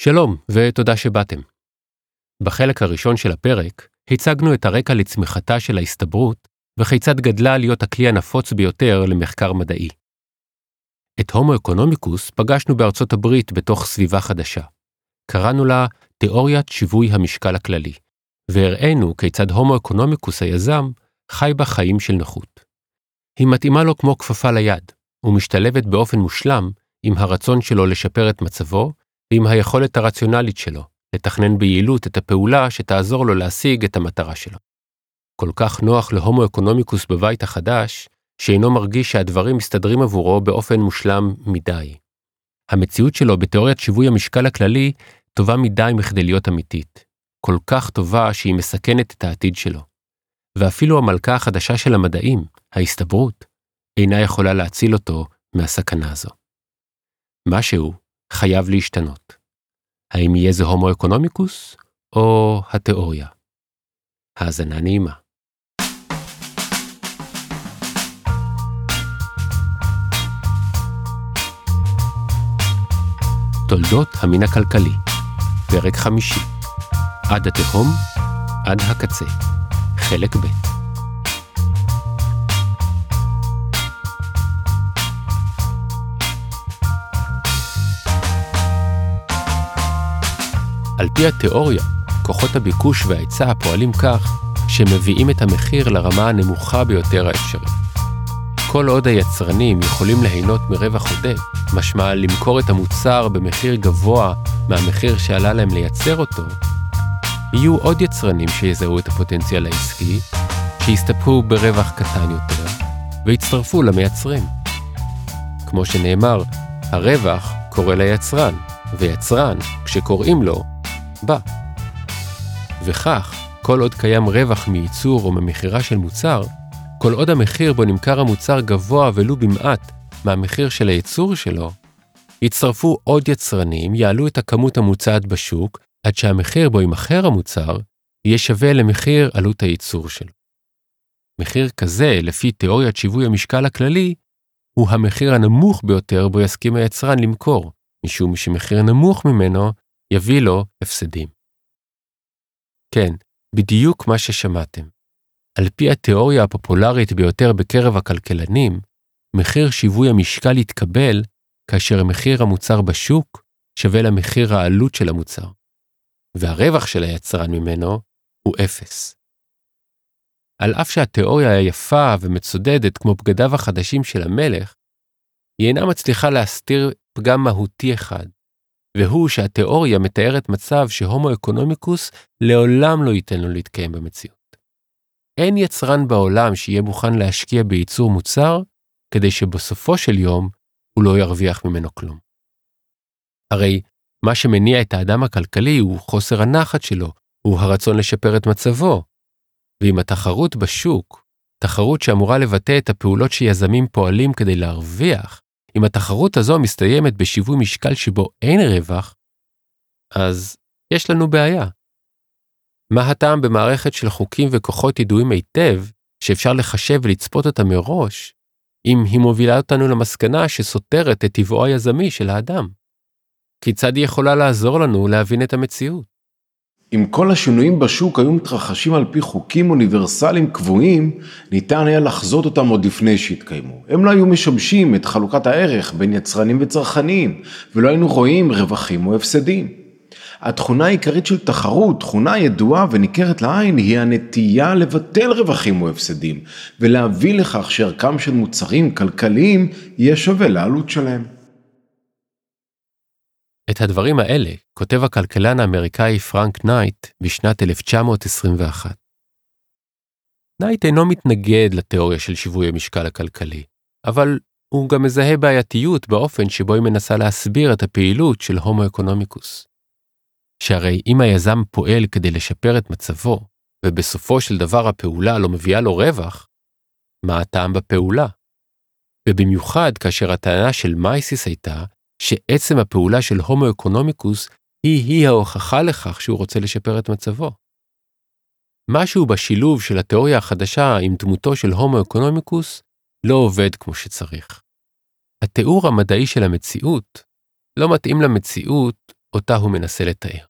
שלום, ותודה שבאתם. בחלק הראשון של הפרק הצגנו את הרקע לצמיחתה של ההסתברות וכיצד גדלה להיות הכלי הנפוץ ביותר למחקר מדעי. את הומו אקונומיקוס פגשנו בארצות הברית בתוך סביבה חדשה. קראנו לה תיאוריית שיווי המשקל הכללי, והראינו כיצד הומו אקונומיקוס היזם חי בה חיים של נוחות. היא מתאימה לו כמו כפפה ליד, ומשתלבת באופן מושלם עם הרצון שלו לשפר את מצבו ועם היכולת הרציונלית שלו לתכנן ביעילות את הפעולה שתעזור לו להשיג את המטרה שלו. כל כך נוח להומו אקונומיקוס בבית החדש, שאינו מרגיש שהדברים מסתדרים עבורו באופן מושלם מדי. המציאות שלו בתיאוריית שיווי המשקל הכללי טובה מדי מכדי להיות אמיתית. כל כך טובה שהיא מסכנת את העתיד שלו. ואפילו המלכה החדשה של המדעים, ההסתברות, אינה יכולה להציל אותו מהסכנה הזו. משהו חייב להשתנות. האם יהיה זה הומו אקונומיקוס או התיאוריה? האזנה נעימה. תולדות המין הכלכלי, פרק חמישי, עד התהום, עד הקצה, חלק ב'. על פי התיאוריה, כוחות הביקוש וההיצע פועלים כך שהם מביאים את המחיר לרמה הנמוכה ביותר האפשרית. כל עוד היצרנים יכולים ליהנות מרווח עודף, משמע למכור את המוצר במחיר גבוה מהמחיר שעלה להם לייצר אותו, יהיו עוד יצרנים שיזהו את הפוטנציאל העסקי, שיסתפקו ברווח קטן יותר, ויצטרפו למייצרים. כמו שנאמר, הרווח קורא ליצרן, ויצרן, כשקוראים לו, בא. וכך, כל עוד קיים רווח מייצור או ממכירה של מוצר, כל עוד המחיר בו נמכר המוצר גבוה ולו במעט מהמחיר של הייצור שלו, יצטרפו עוד יצרנים, יעלו את הכמות המוצעת בשוק, עד שהמחיר בו יימכר המוצר, יהיה שווה למחיר עלות הייצור שלו. מחיר כזה, לפי תיאוריית שיווי המשקל הכללי, הוא המחיר הנמוך ביותר בו יסכים היצרן למכור, משום שמחיר נמוך ממנו יביא לו הפסדים. כן, בדיוק מה ששמעתם. על פי התיאוריה הפופולרית ביותר בקרב הכלכלנים, מחיר שיווי המשקל יתקבל כאשר מחיר המוצר בשוק שווה למחיר העלות של המוצר, והרווח של היצרן ממנו הוא אפס. על אף שהתיאוריה יפה ומצודדת כמו בגדיו החדשים של המלך, היא אינה מצליחה להסתיר פגם מהותי אחד, והוא שהתיאוריה מתארת מצב שהומו אקונומיקוס לעולם לא ייתן לו להתקיים במציאות. אין יצרן בעולם שיהיה מוכן להשקיע בייצור מוצר, כדי שבסופו של יום הוא לא ירוויח ממנו כלום. הרי מה שמניע את האדם הכלכלי הוא חוסר הנחת שלו, הוא הרצון לשפר את מצבו. ואם התחרות בשוק, תחרות שאמורה לבטא את הפעולות שיזמים פועלים כדי להרוויח, אם התחרות הזו מסתיימת בשיווי משקל שבו אין רווח, אז יש לנו בעיה. מה הטעם במערכת של חוקים וכוחות ידועים היטב, שאפשר לחשב ולצפות אותה מראש, אם היא מובילה אותנו למסקנה שסותרת את טבעו היזמי של האדם? כיצד היא יכולה לעזור לנו להבין את המציאות? אם כל השינויים בשוק היו מתרחשים על פי חוקים אוניברסליים קבועים, ניתן היה לחזות אותם עוד לפני שהתקיימו. הם לא היו משבשים את חלוקת הערך בין יצרנים וצרכנים, ולא היינו רואים רווחים או הפסדים. התכונה העיקרית של תחרות, תכונה ידועה וניכרת לעין, היא הנטייה לבטל רווחים או הפסדים, ולהביא לכך שערכם של מוצרים כלכליים יהיה שווה לעלות שלהם. את הדברים האלה כותב הכלכלן האמריקאי פרנק נייט בשנת 1921. נייט אינו מתנגד לתיאוריה של שיווי המשקל הכלכלי, אבל הוא גם מזהה בעייתיות באופן שבו היא מנסה להסביר את הפעילות של הומו אקונומיקוס. שהרי אם היזם פועל כדי לשפר את מצבו, ובסופו של דבר הפעולה לא מביאה לו רווח, מה הטעם בפעולה? ובמיוחד כאשר הטענה של מיזס הייתה שעצם הפעולה של הומו אקונומיקוס היא-היא ההוכחה לכך שהוא רוצה לשפר את מצבו. משהו בשילוב של התיאוריה החדשה עם דמותו של הומו אקונומיקוס לא עובד כמו שצריך. התיאור המדעי של המציאות לא מתאים למציאות אותה הוא מנסה לתאר.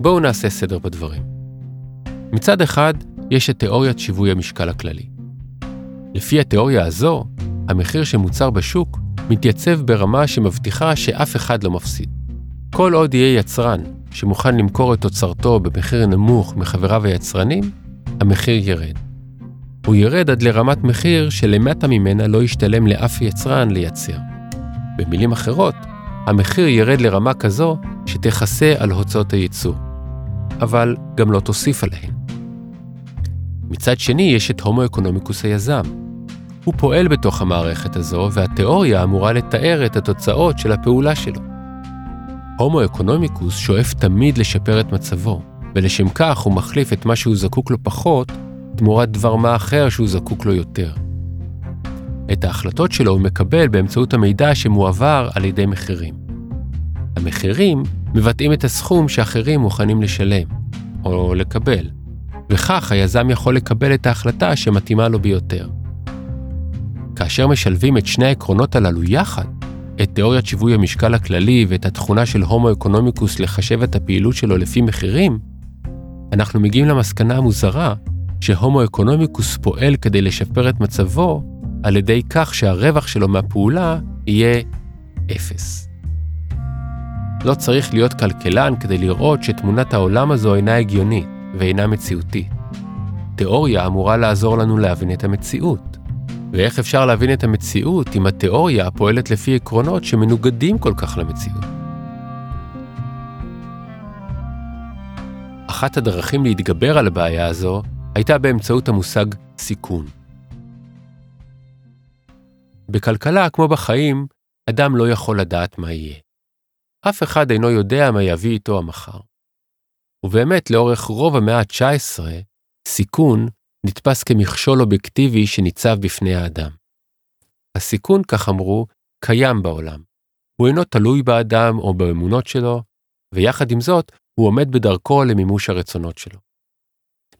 בואו נעשה סדר בדברים. מצד אחד, יש את תיאוריית שיווי המשקל הכללי. לפי התיאוריה הזו, המחיר שמוצר בשוק מתייצב ברמה שמבטיחה שאף אחד לא מפסיד. כל עוד יהיה יצרן שמוכן למכור את תוצרתו במחיר נמוך מחבריו היצרנים, המחיר ירד. הוא ירד עד לרמת מחיר שלמטה ממנה לא ישתלם לאף יצרן לייצר. במילים אחרות, המחיר ירד לרמה כזו שתכסה על הוצאות הייצור, אבל גם לא תוסיף עליהן. מצד שני, יש את הומו אקונומיקוס היזם. הוא פועל בתוך המערכת הזו, והתיאוריה אמורה לתאר את התוצאות של הפעולה שלו. הומו אקונומיקוס שואף תמיד לשפר את מצבו, ולשם כך הוא מחליף את מה שהוא זקוק לו פחות, תמורת דבר מה אחר שהוא זקוק לו יותר. את ההחלטות שלו הוא מקבל באמצעות המידע שמועבר על ידי מחירים. המחירים מבטאים את הסכום שאחרים מוכנים לשלם, או לקבל, וכך היזם יכול לקבל את ההחלטה שמתאימה לו ביותר. כאשר משלבים את שני העקרונות הללו יחד, את תיאוריית שיווי המשקל הכללי ואת התכונה של הומו אקונומיקוס לחשב את הפעילות שלו לפי מחירים, אנחנו מגיעים למסקנה המוזרה שהומו אקונומיקוס פועל כדי לשפר את מצבו על ידי כך שהרווח שלו מהפעולה יהיה אפס. לא צריך להיות כלכלן כדי לראות שתמונת העולם הזו אינה הגיונית ואינה מציאותית. תיאוריה אמורה לעזור לנו להבין את המציאות. ואיך אפשר להבין את המציאות אם התיאוריה פועלת לפי עקרונות שמנוגדים כל כך למציאות? אחת הדרכים להתגבר על הבעיה הזו הייתה באמצעות המושג סיכון. בכלכלה, כמו בחיים, אדם לא יכול לדעת מה יהיה. אף אחד אינו יודע מה יביא איתו המחר. ובאמת, לאורך רוב המאה ה-19, סיכון נתפס כמכשול אובייקטיבי שניצב בפני האדם. הסיכון, כך אמרו, קיים בעולם. הוא אינו תלוי באדם או באמונות שלו, ויחד עם זאת, הוא עומד בדרכו למימוש הרצונות שלו.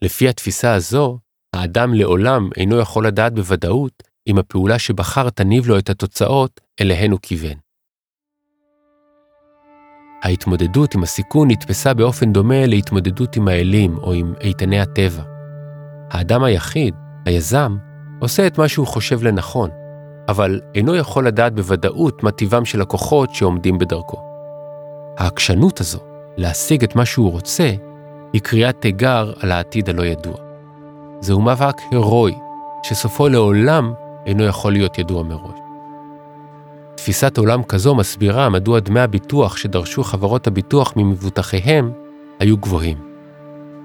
לפי התפיסה הזו, האדם לעולם אינו יכול לדעת בוודאות אם הפעולה שבחר תניב לו את התוצאות אליהן הוא כיוון. ההתמודדות עם הסיכון נתפסה באופן דומה להתמודדות עם האלים או עם איתני הטבע. האדם היחיד, היזם, עושה את מה שהוא חושב לנכון, אבל אינו יכול לדעת בוודאות מה טיבם של הכוחות שעומדים בדרכו. העקשנות הזו, להשיג את מה שהוא רוצה, היא קריאת תיגר על העתיד הלא ידוע. זהו מאבק הירואי, שסופו לעולם אינו יכול להיות ידוע מראש. תפיסת עולם כזו מסבירה מדוע דמי הביטוח שדרשו חברות הביטוח ממבוטחיהם היו גבוהים.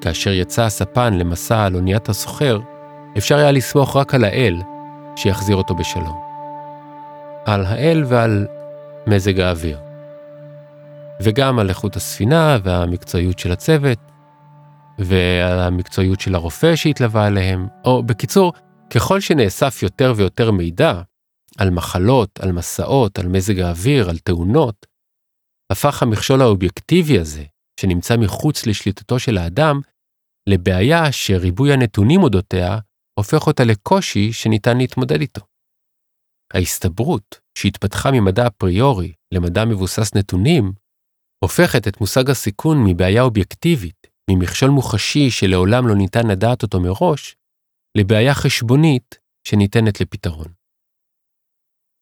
כאשר יצא הספן למסע על אוניית הסוחר, אפשר היה לסמוך רק על האל שיחזיר אותו בשלום. על האל ועל מזג האוויר. וגם על איכות הספינה והמקצועיות של הצוות, ועל המקצועיות של הרופא שהתלווה אליהם, או בקיצור, ככל שנאסף יותר ויותר מידע על מחלות, על מסעות, על מזג האוויר, על תאונות, הפך המכשול האובייקטיבי הזה, שנמצא מחוץ לשליטתו של האדם, לבעיה שריבוי הנתונים אודותיה הופך אותה לקושי שניתן להתמודד איתו. ההסתברות שהתפתחה ממדע אפריורי למדע מבוסס נתונים, הופכת את מושג הסיכון מבעיה אובייקטיבית, ממכשול מוחשי שלעולם לא ניתן לדעת אותו מראש, לבעיה חשבונית שניתנת לפתרון.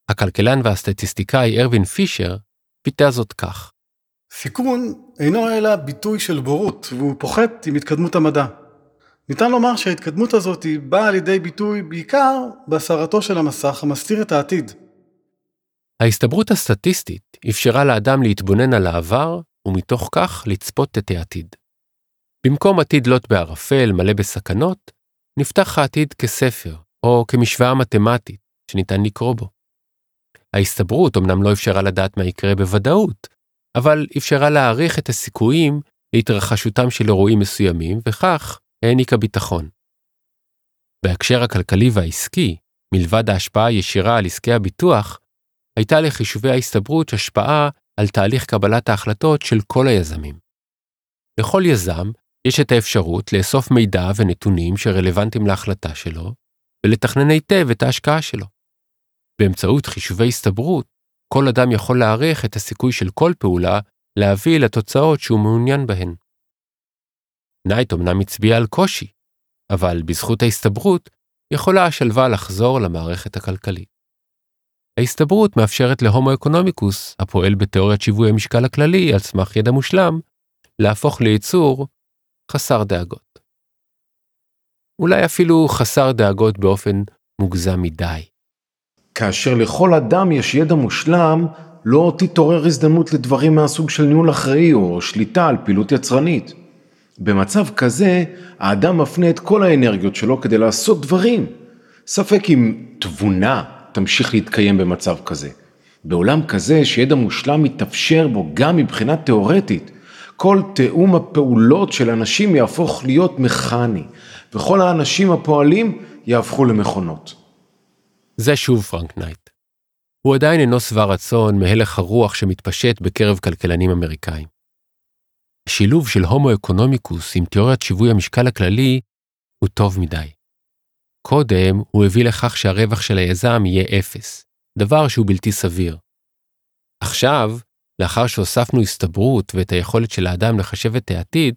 הכלכלן והסטטיסטיקאי ארווין פישר פיתח זאת כך. סיכון אינו אלא ביטוי של בורות, והוא פוחת עם התקדמות המדע. ניתן לומר שההתקדמות הזאת באה לידי ביטוי בעיקר בהסרתו של המסך המסתיר את העתיד. ההסתברות הסטטיסטית אפשרה לאדם להתבונן על העבר, ומתוך כך לצפות את העתיד. במקום עתיד לוט בערפל מלא בסכנות, נפתח העתיד כספר, או כמשוואה מתמטית, שניתן לקרוא בו. ההסתברות אמנם לא אפשרה לדעת מה יקרה בוודאות, אבל אפשרה להעריך את הסיכויים להתרחשותם של אירועים מסוימים, וכך העניקה ביטחון. בהקשר הכלכלי והעסקי, מלבד ההשפעה הישירה על עסקי הביטוח, הייתה לחישובי ההסתברות השפעה על תהליך קבלת ההחלטות של כל היזמים. לכל יזם יש את האפשרות לאסוף מידע ונתונים שרלוונטיים להחלטה שלו, ולתכנן היטב את ההשקעה שלו. באמצעות חישובי הסתברות, כל אדם יכול להעריך את הסיכוי של כל פעולה להביא לתוצאות שהוא מעוניין בהן. נייט אמנם הצביע על קושי, אבל בזכות ההסתברות יכולה השלווה לחזור למערכת הכלכלית. ההסתברות מאפשרת להומו אקונומיקוס, הפועל בתיאוריית שיווי המשקל הכללי על סמך ידע מושלם, להפוך ליצור חסר דאגות. אולי אפילו חסר דאגות באופן מוגזם מדי. כאשר לכל אדם יש ידע מושלם, לא תתעורר הזדמנות לדברים מהסוג של ניהול אחראי או שליטה על פעילות יצרנית. במצב כזה, האדם מפנה את כל האנרגיות שלו כדי לעשות דברים. ספק אם תבונה תמשיך להתקיים במצב כזה. בעולם כזה שידע מושלם מתאפשר בו גם מבחינה תאורטית, כל תיאום הפעולות של אנשים יהפוך להיות מכני, וכל האנשים הפועלים יהפכו למכונות. זה שוב פרנק נייט. הוא עדיין אינו שבע רצון מהלך הרוח שמתפשט בקרב כלכלנים אמריקאים. השילוב של הומו אקונומיקוס עם תיאוריית שיווי המשקל הכללי הוא טוב מדי. קודם הוא הביא לכך שהרווח של היזם יהיה אפס, דבר שהוא בלתי סביר. עכשיו, לאחר שהוספנו הסתברות ואת היכולת של האדם לחשב את העתיד,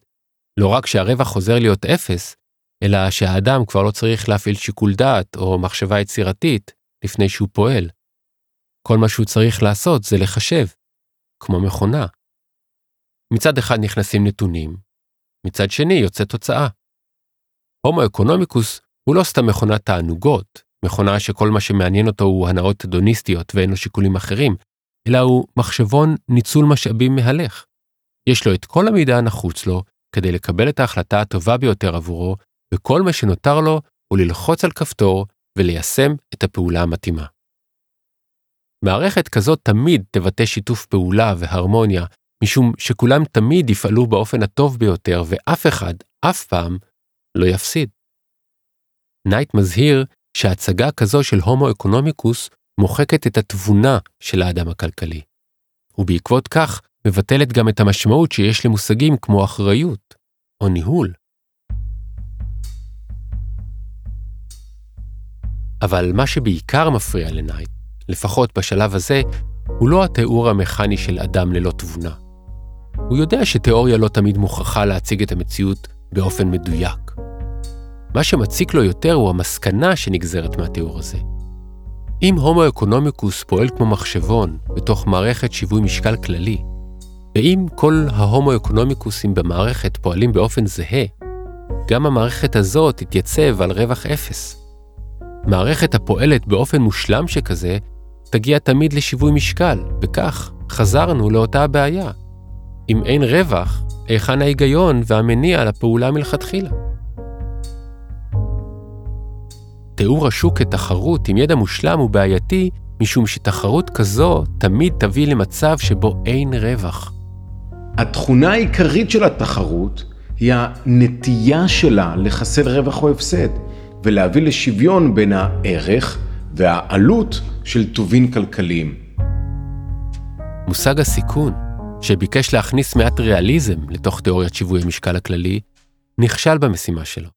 לא רק שהרווח חוזר להיות אפס, אלא שהאדם כבר לא צריך להפעיל שיקול דעת או מחשבה יצירתית לפני שהוא פועל. כל מה שהוא צריך לעשות זה לחשב, כמו מכונה. מצד אחד נכנסים נתונים, מצד שני יוצא תוצאה. הומו אקונומיקוס הוא לא סתם מכונת תענוגות, מכונה שכל מה שמעניין אותו הוא הנאות הדוניסטיות ואין לו שיקולים אחרים, אלא הוא מחשבון ניצול משאבים מהלך. יש לו את כל המידע הנחוץ לו כדי לקבל את ההחלטה הטובה ביותר עבורו, וכל מה שנותר לו הוא ללחוץ על כפתור וליישם את הפעולה המתאימה. מערכת כזאת תמיד תבטא שיתוף פעולה והרמוניה, משום שכולם תמיד יפעלו באופן הטוב ביותר ואף אחד, אף פעם, לא יפסיד. נייט מזהיר שהצגה כזו של הומו אקונומיקוס מוחקת את התבונה של האדם הכלכלי, ובעקבות כך מבטלת גם את המשמעות שיש למושגים כמו אחריות או ניהול. אבל מה שבעיקר מפריע לנייט, לפחות בשלב הזה, הוא לא התיאור המכני של אדם ללא תבונה. הוא יודע שתיאוריה לא תמיד מוכרחה להציג את המציאות באופן מדויק. מה שמציק לו יותר הוא המסקנה שנגזרת מהתיאור הזה. אם הומו אקונומיקוס פועל כמו מחשבון בתוך מערכת שיווי משקל כללי, ואם כל ההומו אקונומיקוסים במערכת פועלים באופן זהה, גם המערכת הזאת תתייצב על רווח אפס. מערכת הפועלת באופן מושלם שכזה, תגיע תמיד לשיווי משקל, וכך חזרנו לאותה הבעיה. אם אין רווח, היכן ההיגיון והמניע לפעולה מלכתחילה? תיאור השוק כתחרות עם ידע מושלם הוא בעייתי, משום שתחרות כזו תמיד תביא למצב שבו אין רווח. התכונה העיקרית של התחרות היא הנטייה שלה לחסל רווח או הפסד, ולהביא לשוויון בין הערך והעלות של טובין כלכליים. מושג הסיכון, שביקש להכניס מעט ריאליזם לתוך תיאוריית שיווי המשקל הכללי, נכשל במשימה שלו.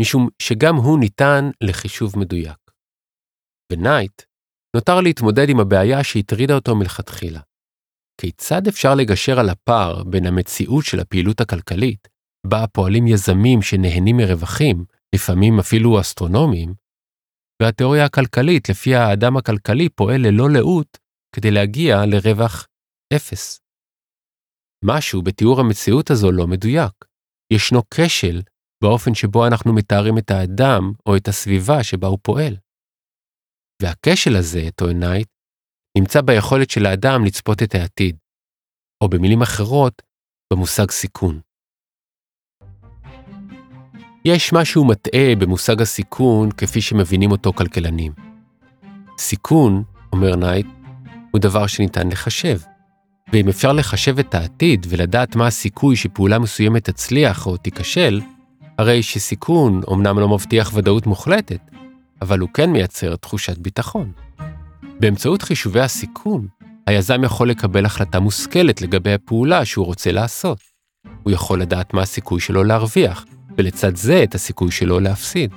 משום שגם הוא ניתן לחישוב מדויק. ונייט נותר להתמודד עם הבעיה שהטרידה אותו מלכתחילה. כיצד אפשר לגשר על הפער בין המציאות של הפעילות הכלכלית, בה פועלים יזמים שנהנים מרווחים, לפעמים אפילו אסטרונומיים, והתיאוריה הכלכלית לפיה האדם הכלכלי פועל ללא לאות כדי להגיע לרווח אפס. משהו בתיאור המציאות הזו לא מדויק. ישנו כשל באופן שבו אנחנו מתארים את האדם או את הסביבה שבה הוא פועל. והכשל הזה, טוען נייט, נמצא ביכולת של האדם לצפות את העתיד, או במילים אחרות, במושג סיכון. יש משהו מטעה במושג הסיכון כפי שמבינים אותו כלכלנים. סיכון, אומר נייט, הוא דבר שניתן לחשב. ואם אפשר לחשב את העתיד ולדעת מה הסיכוי שפעולה מסוימת תצליח או תיכשל, הרי שסיכון אומנם לא מבטיח ודאות מוחלטת, אבל הוא כן מייצר תחושת ביטחון. באמצעות חישובי הסיכון, היזם יכול לקבל החלטה מושכלת לגבי הפעולה שהוא רוצה לעשות. הוא יכול לדעת מה הסיכוי שלו להרוויח, ולצד זה את הסיכוי שלו להפסיד.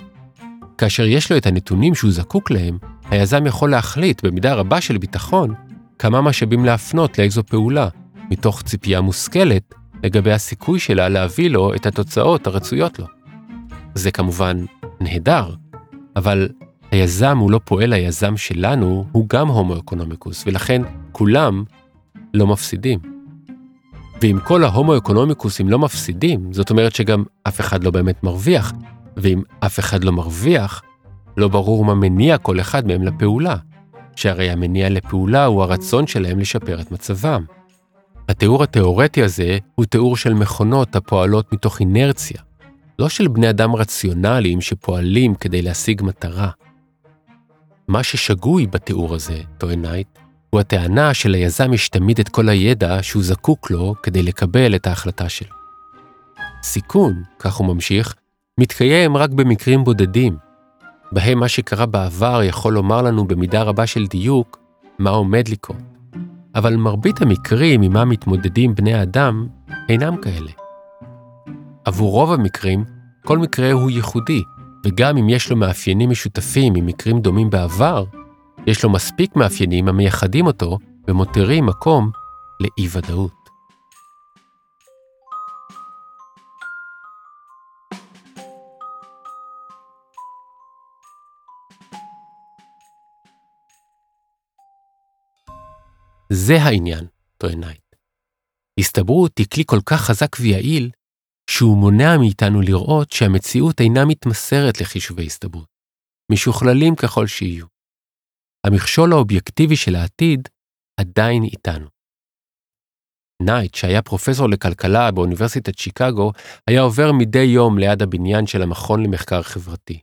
כאשר יש לו את הנתונים שהוא זקוק להם, היזם יכול להחליט במידה רבה של ביטחון כמה משאבים להפנות לאיזו פעולה, מתוך ציפייה מושכלת לגבי הסיכוי שלה להביא לו את התוצאות הרצויות לו. זה כמובן נהדר, אבל היזם הוא לא פועל היזם שלנו, הוא גם הומו אקונומיקוס, ולכן כולם לא מפסידים. ואם כל ההומו אקונומיקוסים לא מפסידים, זאת אומרת שגם אף אחד לא באמת מרוויח, ואם אף אחד לא מרוויח, לא ברור מה מניע כל אחד מהם לפעולה, שהרי המניע לפעולה הוא הרצון שלהם לשפר את מצבם. התיאור התאורטי הזה הוא תיאור של מכונות הפועלות מתוך אינרציה, לא של בני אדם רציונליים שפועלים כדי להשיג מטרה. מה ששגוי בתיאור הזה, טוען נייט, הוא הטענה שליזם יש תמיד את כל הידע שהוא זקוק לו כדי לקבל את ההחלטה שלו. סיכון, כך הוא ממשיך, מתקיים רק במקרים בודדים, בהם מה שקרה בעבר יכול לומר לנו במידה רבה של דיוק מה עומד לקרות. אבל מרבית המקרים עמם מתמודדים בני האדם אינם כאלה. עבור רוב המקרים, כל מקרה הוא ייחודי, וגם אם יש לו מאפיינים משותפים עם מקרים דומים בעבר, יש לו מספיק מאפיינים המייחדים אותו ומותירים מקום לאי-ודאות. זה העניין, טוען נייט. הסתברות היא כלי כל כך חזק ויעיל, שהוא מונע מאיתנו לראות שהמציאות אינה מתמסרת לחישובי הסתברות, משוכללים ככל שיהיו. המכשול האובייקטיבי של העתיד עדיין איתנו. נייט, שהיה פרופסור לכלכלה באוניברסיטת שיקגו, היה עובר מדי יום ליד הבניין של המכון למחקר חברתי.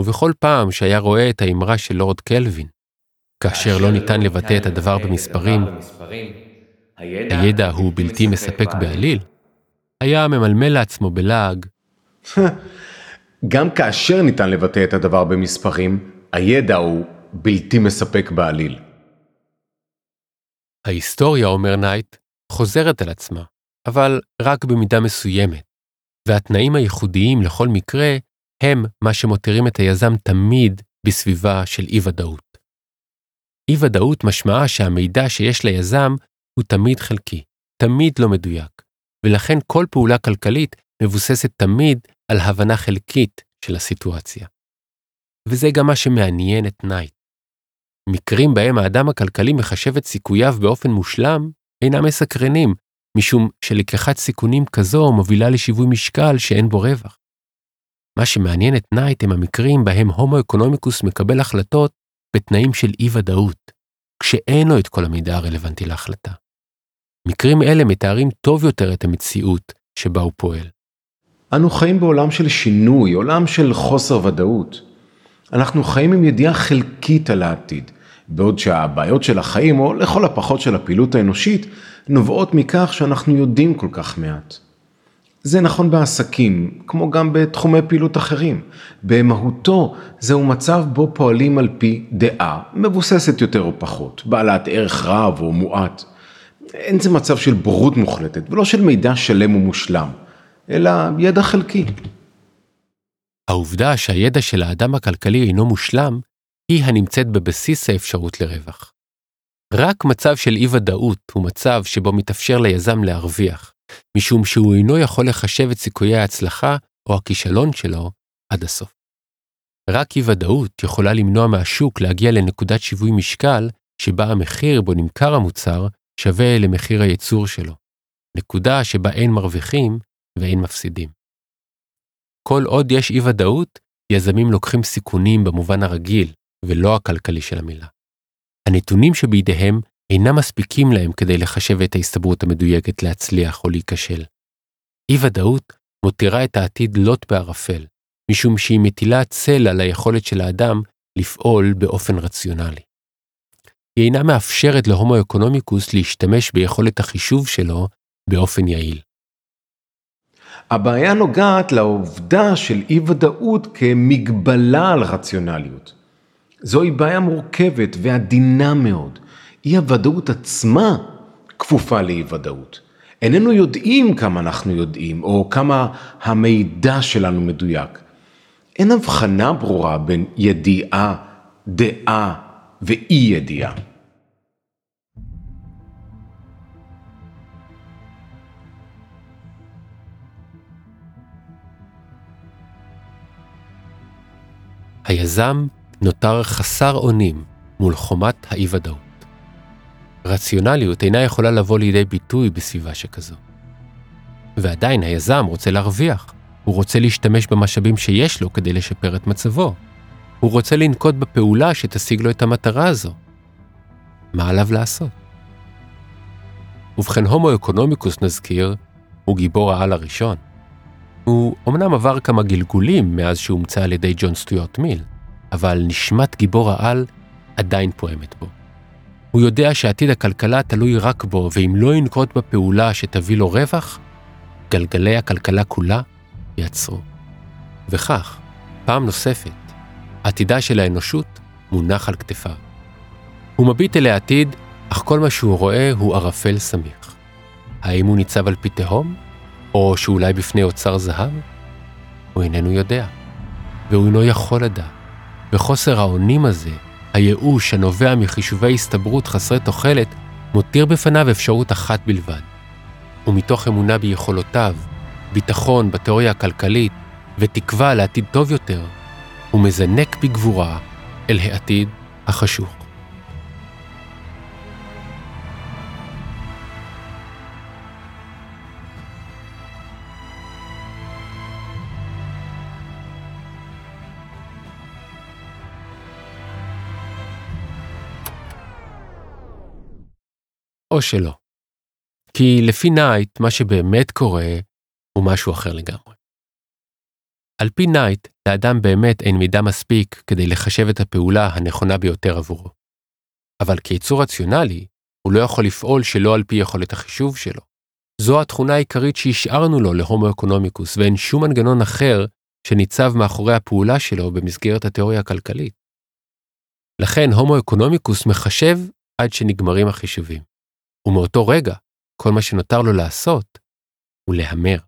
ובכל פעם שהיה רואה את האמרה של לורד קלווין, כאשר לא ניתן לבטא את הדבר במספרים, הידע הוא בלתי מספק בעליל, היה ממלמל לעצמו בלעג. גם כאשר ניתן לבטא את הדבר במספרים, הידע הוא בלתי מספק בעליל. ההיסטוריה, אומר נייט, חוזרת על עצמה, אבל רק במידה מסוימת, והתנאים הייחודיים לכל מקרה הם מה שמותירים את היזם תמיד בסביבה של אי-ודאות. אי-ודאות משמעה שהמידע שיש ליזם הוא תמיד חלקי, תמיד לא מדויק, ולכן כל פעולה כלכלית מבוססת תמיד על הבנה חלקית של הסיטואציה. וזה גם מה שמעניין את נייט. מקרים בהם האדם הכלכלי מחשב את סיכוייו באופן מושלם אינם מסקרנים, משום שלקיחת סיכונים כזו מובילה לשיווי משקל שאין בו רווח. מה שמעניין את נייט הם המקרים בהם הומו אקונומיקוס מקבל החלטות בתנאים של אי-ודאות, כשאין לו את כל המידע הרלוונטי להחלטה. מקרים אלה מתארים טוב יותר את המציאות שבה הוא פועל. אנו חיים בעולם של שינוי, עולם של חוסר ודאות. אנחנו חיים עם ידיעה חלקית על העתיד, בעוד שהבעיות של החיים, או לכל הפחות של הפעילות האנושית, נובעות מכך שאנחנו יודעים כל כך מעט. זה נכון בעסקים, כמו גם בתחומי פעילות אחרים. במהותו, זהו מצב בו פועלים על פי דעה, מבוססת יותר או פחות, בעלת ערך רב או מועט. אין זה מצב של בורות מוחלטת, ולא של מידע שלם ומושלם, אלא ידע חלקי. העובדה שהידע של האדם הכלכלי אינו מושלם, היא הנמצאת בבסיס האפשרות לרווח. רק מצב של אי-ודאות הוא מצב שבו מתאפשר ליזם להרוויח, משום שהוא אינו יכול לחשב את סיכויי ההצלחה או הכישלון שלו עד הסוף. רק אי-ודאות יכולה למנוע מהשוק להגיע לנקודת שיווי משקל שבה המחיר בו נמכר המוצר שווה למחיר הייצור שלו, נקודה שבה אין מרוויחים ואין מפסידים. כל עוד יש אי-ודאות, יזמים לוקחים סיכונים במובן הרגיל ולא הכלכלי של המילה. הנתונים שבידיהם אינם מספיקים להם כדי לחשב את ההסתברות המדויקת להצליח או להיכשל. אי-ודאות מותירה את העתיד לוט בערפל, משום שהיא מטילה צל על היכולת של האדם לפעול באופן רציונלי. היא אינה מאפשרת להומו אקונומיקוס להשתמש ביכולת החישוב שלו באופן יעיל. הבעיה נוגעת לעובדה של אי ודאות כמגבלה על רציונליות. זוהי בעיה מורכבת ועדינה מאוד. אי הוודאות עצמה כפופה לאי ודאות. איננו יודעים כמה אנחנו יודעים, או כמה המידע שלנו מדויק. אין הבחנה ברורה בין ידיעה, דעה ואי ידיעה. היזם נותר חסר אונים מול חומת האי-ודאות. רציונליות אינה יכולה לבוא לידי ביטוי בסביבה שכזו. ועדיין היזם רוצה להרוויח, הוא רוצה להשתמש במשאבים שיש לו כדי לשפר את מצבו. הוא רוצה לנקוט בפעולה שתשיג לו את המטרה הזו. מה עליו לעשות? ובכן, הומו אקונומיקוס, נזכיר, הוא גיבור העל הראשון. הוא אמנם עבר כמה גלגולים מאז שהומצא על ידי ג'ון סטויארט מיל, אבל נשמת גיבור העל עדיין פועמת בו. הוא יודע שעתיד הכלכלה תלוי רק בו, ואם לא ינקוט בפעולה שתביא לו רווח, גלגלי הכלכלה כולה יעצרו. וכך, פעם נוספת, עתידה של האנושות מונח על כתפיו. הוא מביט אל העתיד, אך כל מה שהוא רואה הוא ערפל סמיך. האם הוא ניצב על פי תהום? או שאולי בפני אוצר זהב? הוא איננו יודע, והוא אינו יכול לדעת. וחוסר האונים הזה, הייאוש הנובע מחישובי הסתברות חסרי תוחלת, מותיר בפניו אפשרות אחת בלבד. ומתוך אמונה ביכולותיו, ביטחון בתיאוריה הכלכלית ותקווה לעתיד טוב יותר, הוא מזנק בגבורה אל העתיד החשוך. או שלא. כי לפי נייט, מה שבאמת קורה הוא משהו אחר לגמרי. על פי נייט, לאדם באמת אין מידע מספיק כדי לחשב את הפעולה הנכונה ביותר עבורו. אבל כיצור רציונלי, הוא לא יכול לפעול שלא על פי יכולת החישוב שלו. זו התכונה העיקרית שהשארנו לו להומו אקונומיקוס, ואין שום מנגנון אחר שניצב מאחורי הפעולה שלו במסגרת התיאוריה הכלכלית. לכן הומו אקונומיקוס מחשב עד שנגמרים החישובים. ומאותו רגע, כל מה שנותר לו לעשות הוא להמר.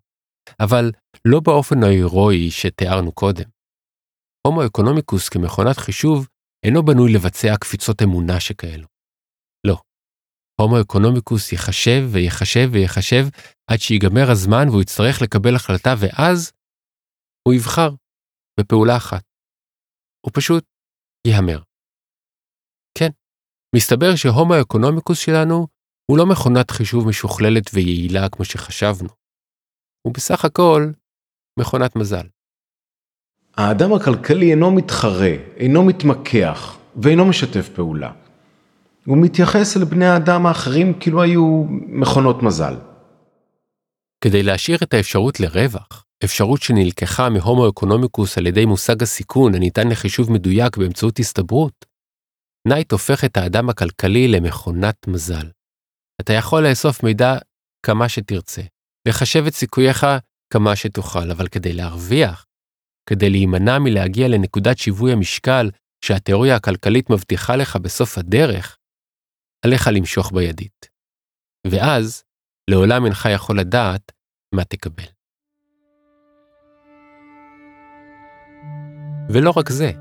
אבל לא באופן ההירואי שתיארנו קודם. הומו אקונומיקוס כמכונת חישוב אינו בנוי לבצע קפיצות אמונה שכאלו. לא. הומו אקונומיקוס יחשב ויחשב ויחשב עד שיגמר הזמן והוא יצטרך לקבל החלטה ואז הוא יבחר בפעולה אחת. הוא פשוט יהמר. כן, מסתבר שהומו אקונומיקוס שלנו הוא לא מכונת חישוב משוכללת ויעילה כמו שחשבנו. הוא בסך הכל מכונת מזל. האדם הכלכלי אינו מתחרה, אינו מתמקח ואינו משתף פעולה. הוא מתייחס אל בני האדם האחרים כאילו היו מכונות מזל. כדי להשאיר את האפשרות לרווח, אפשרות שנלקחה מהומו אקונומיקוס על ידי מושג הסיכון הניתן לחישוב מדויק באמצעות הסתברות, נייט הופך את האדם הכלכלי למכונת מזל. אתה יכול לאסוף מידע כמה שתרצה, לחשב את סיכוייך כמה שתוכל, אבל כדי להרוויח, כדי להימנע מלהגיע לנקודת שיווי המשקל שהתיאוריה הכלכלית מבטיחה לך בסוף הדרך, עליך למשוך בידית. ואז, לעולם אינך יכול לדעת מה תקבל. ולא רק זה,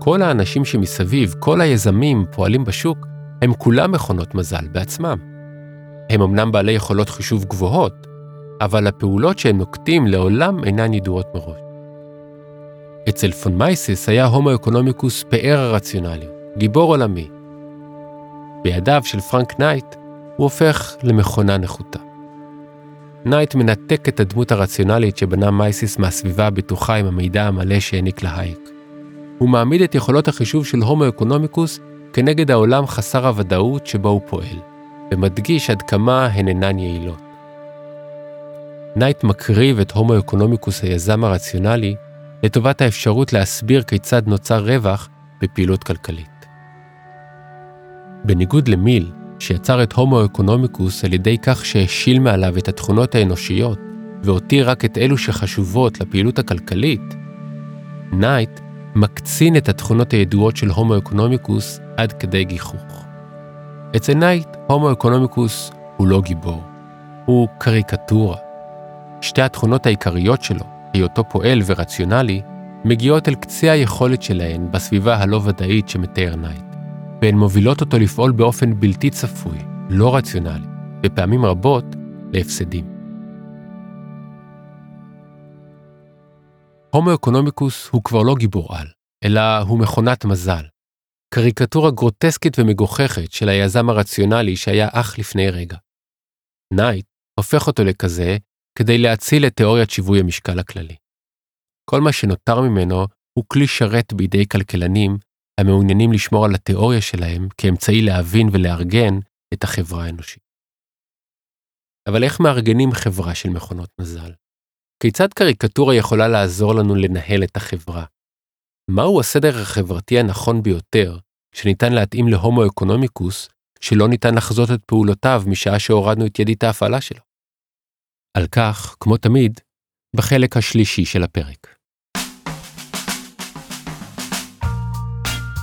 כל האנשים שמסביב, כל היזמים פועלים בשוק, הם כולם מכונות מזל בעצמם. הם אמנם בעלי יכולות חישוב גבוהות, אבל הפעולות שהם נוקטים לעולם אינן ידועות מראש. אצל פון מייסיס היה הומו אקונומיקוס פאר הרציונלי, גיבור עולמי. בידיו של פרנק נייט הוא הופך למכונה נחותה. נייט מנתק את הדמות הרציונלית שבנה מיזס מהסביבה הבטוחה עם המידע המלא שהעניק לה האייק. הוא מעמיד את יכולות החישוב של הומו אקונומיקוס כנגד העולם חסר הוודאות שבו הוא פועל. ומדגיש עד כמה הן אינן יעילות. נייט מקריב את הומו אקונומיקוס היזם הרציונלי לטובת האפשרות להסביר כיצד נוצר רווח בפעילות כלכלית. בניגוד למיל, שיצר את הומו אקונומיקוס על ידי כך שהשיל מעליו את התכונות האנושיות והותיר רק את אלו שחשובות לפעילות הכלכלית, נייט מקצין את התכונות הידועות של הומו אקונומיקוס עד כדי גיחוך. אצל נייט, הומו אקונומיקוס הוא לא גיבור, הוא קריקטורה. שתי התכונות העיקריות שלו, היותו פועל ורציונלי, מגיעות אל קצה היכולת שלהן בסביבה הלא ודאית שמתאר נייט, והן מובילות אותו לפעול באופן בלתי צפוי, לא רציונלי, ופעמים רבות להפסדים. הומו אקונומיקוס הוא כבר לא גיבור על, אלא הוא מכונת מזל. קריקטורה גרוטסקית ומגוחכת של היזם הרציונלי שהיה אך לפני רגע. נייט הופך אותו לכזה כדי להציל את תיאוריית שיווי המשקל הכללי. כל מה שנותר ממנו הוא כלי שרת בידי כלכלנים המעוניינים לשמור על התיאוריה שלהם כאמצעי להבין ולארגן את החברה האנושית. אבל איך מארגנים חברה של מכונות מזל? כיצד קריקטורה יכולה לעזור לנו לנהל את החברה? מהו הסדר החברתי הנכון ביותר שניתן להתאים להומו אקונומיקוס שלא ניתן לחזות את פעולותיו משעה שהורדנו את ידית ההפעלה שלו? על כך, כמו תמיד, בחלק השלישי של הפרק.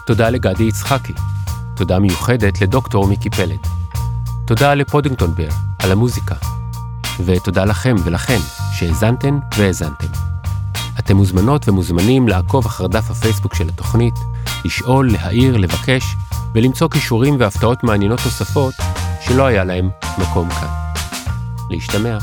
תודה לגדי יצחקי. תודה מיוחדת לדוקטור מיקי פלד. תודה לפודינגטון בר על המוזיקה. ותודה לכם ולכן שהאזנתן והאזנתם. אתם מוזמנות ומוזמנים לעקוב אחר דף הפייסבוק של התוכנית, לשאול, להעיר, לבקש ולמצוא כישורים והפתעות מעניינות נוספות שלא היה להם מקום כאן. להשתמע.